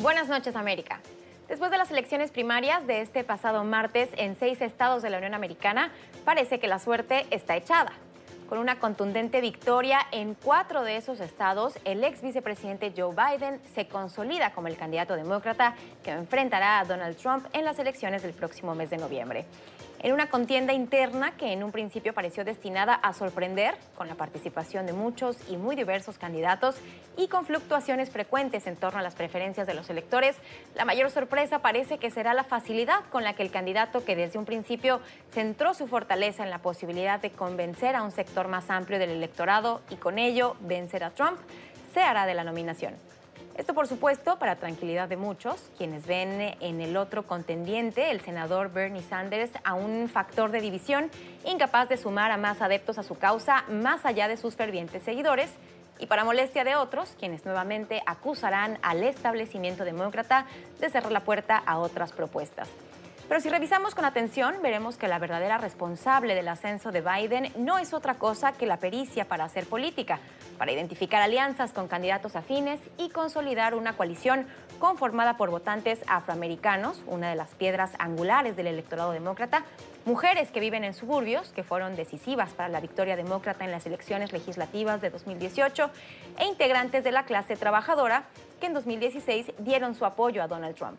Buenas noches, América. Después de las elecciones primarias de este pasado martes en seis estados de la Unión Americana, parece que la suerte está echada. Con una contundente victoria en cuatro de esos estados, el ex vicepresidente Joe Biden se consolida como el candidato demócrata que enfrentará a Donald Trump en las elecciones del próximo mes de noviembre en una contienda interna que en un principio pareció destinada a sorprender con la participación de muchos y muy diversos candidatos y con fluctuaciones frecuentes en torno a las preferencias de los electores, la mayor sorpresa parece que será la facilidad con la que el candidato que desde un principio centró su fortaleza en la posibilidad de convencer a un sector más amplio del electorado y con ello vencer a Trump, se hará de la nominación. Esto, por supuesto, para tranquilidad de muchos, quienes ven en el otro contendiente, el senador Bernie Sanders, a un factor de división incapaz de sumar a más adeptos a su causa más allá de sus fervientes seguidores, y para molestia de otros, quienes nuevamente acusarán al establecimiento demócrata de cerrar la puerta a otras propuestas. Pero si revisamos con atención, veremos que la verdadera responsable del ascenso de Biden no es otra cosa que la pericia para hacer política, para identificar alianzas con candidatos afines y consolidar una coalición conformada por votantes afroamericanos, una de las piedras angulares del electorado demócrata, mujeres que viven en suburbios, que fueron decisivas para la victoria demócrata en las elecciones legislativas de 2018, e integrantes de la clase trabajadora, que en 2016 dieron su apoyo a Donald Trump.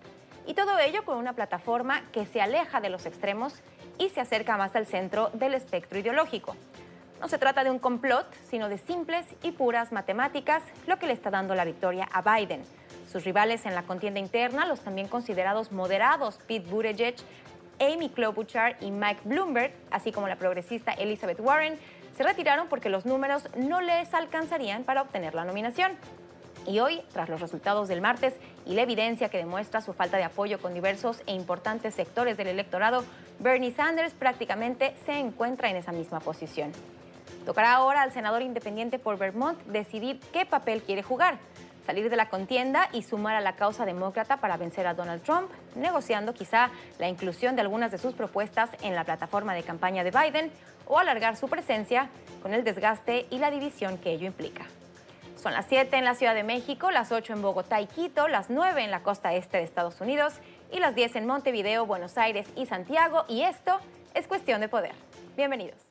Y todo ello con una plataforma que se aleja de los extremos y se acerca más al centro del espectro ideológico. No se trata de un complot, sino de simples y puras matemáticas, lo que le está dando la victoria a Biden. Sus rivales en la contienda interna, los también considerados moderados Pete Buttigieg, Amy Klobuchar y Mike Bloomberg, así como la progresista Elizabeth Warren, se retiraron porque los números no les alcanzarían para obtener la nominación. Y hoy, tras los resultados del martes y la evidencia que demuestra su falta de apoyo con diversos e importantes sectores del electorado, Bernie Sanders prácticamente se encuentra en esa misma posición. Tocará ahora al senador independiente por Vermont decidir qué papel quiere jugar, salir de la contienda y sumar a la causa demócrata para vencer a Donald Trump, negociando quizá la inclusión de algunas de sus propuestas en la plataforma de campaña de Biden o alargar su presencia con el desgaste y la división que ello implica. Son las 7 en la Ciudad de México, las 8 en Bogotá y Quito, las 9 en la costa este de Estados Unidos y las 10 en Montevideo, Buenos Aires y Santiago. Y esto es cuestión de poder. Bienvenidos.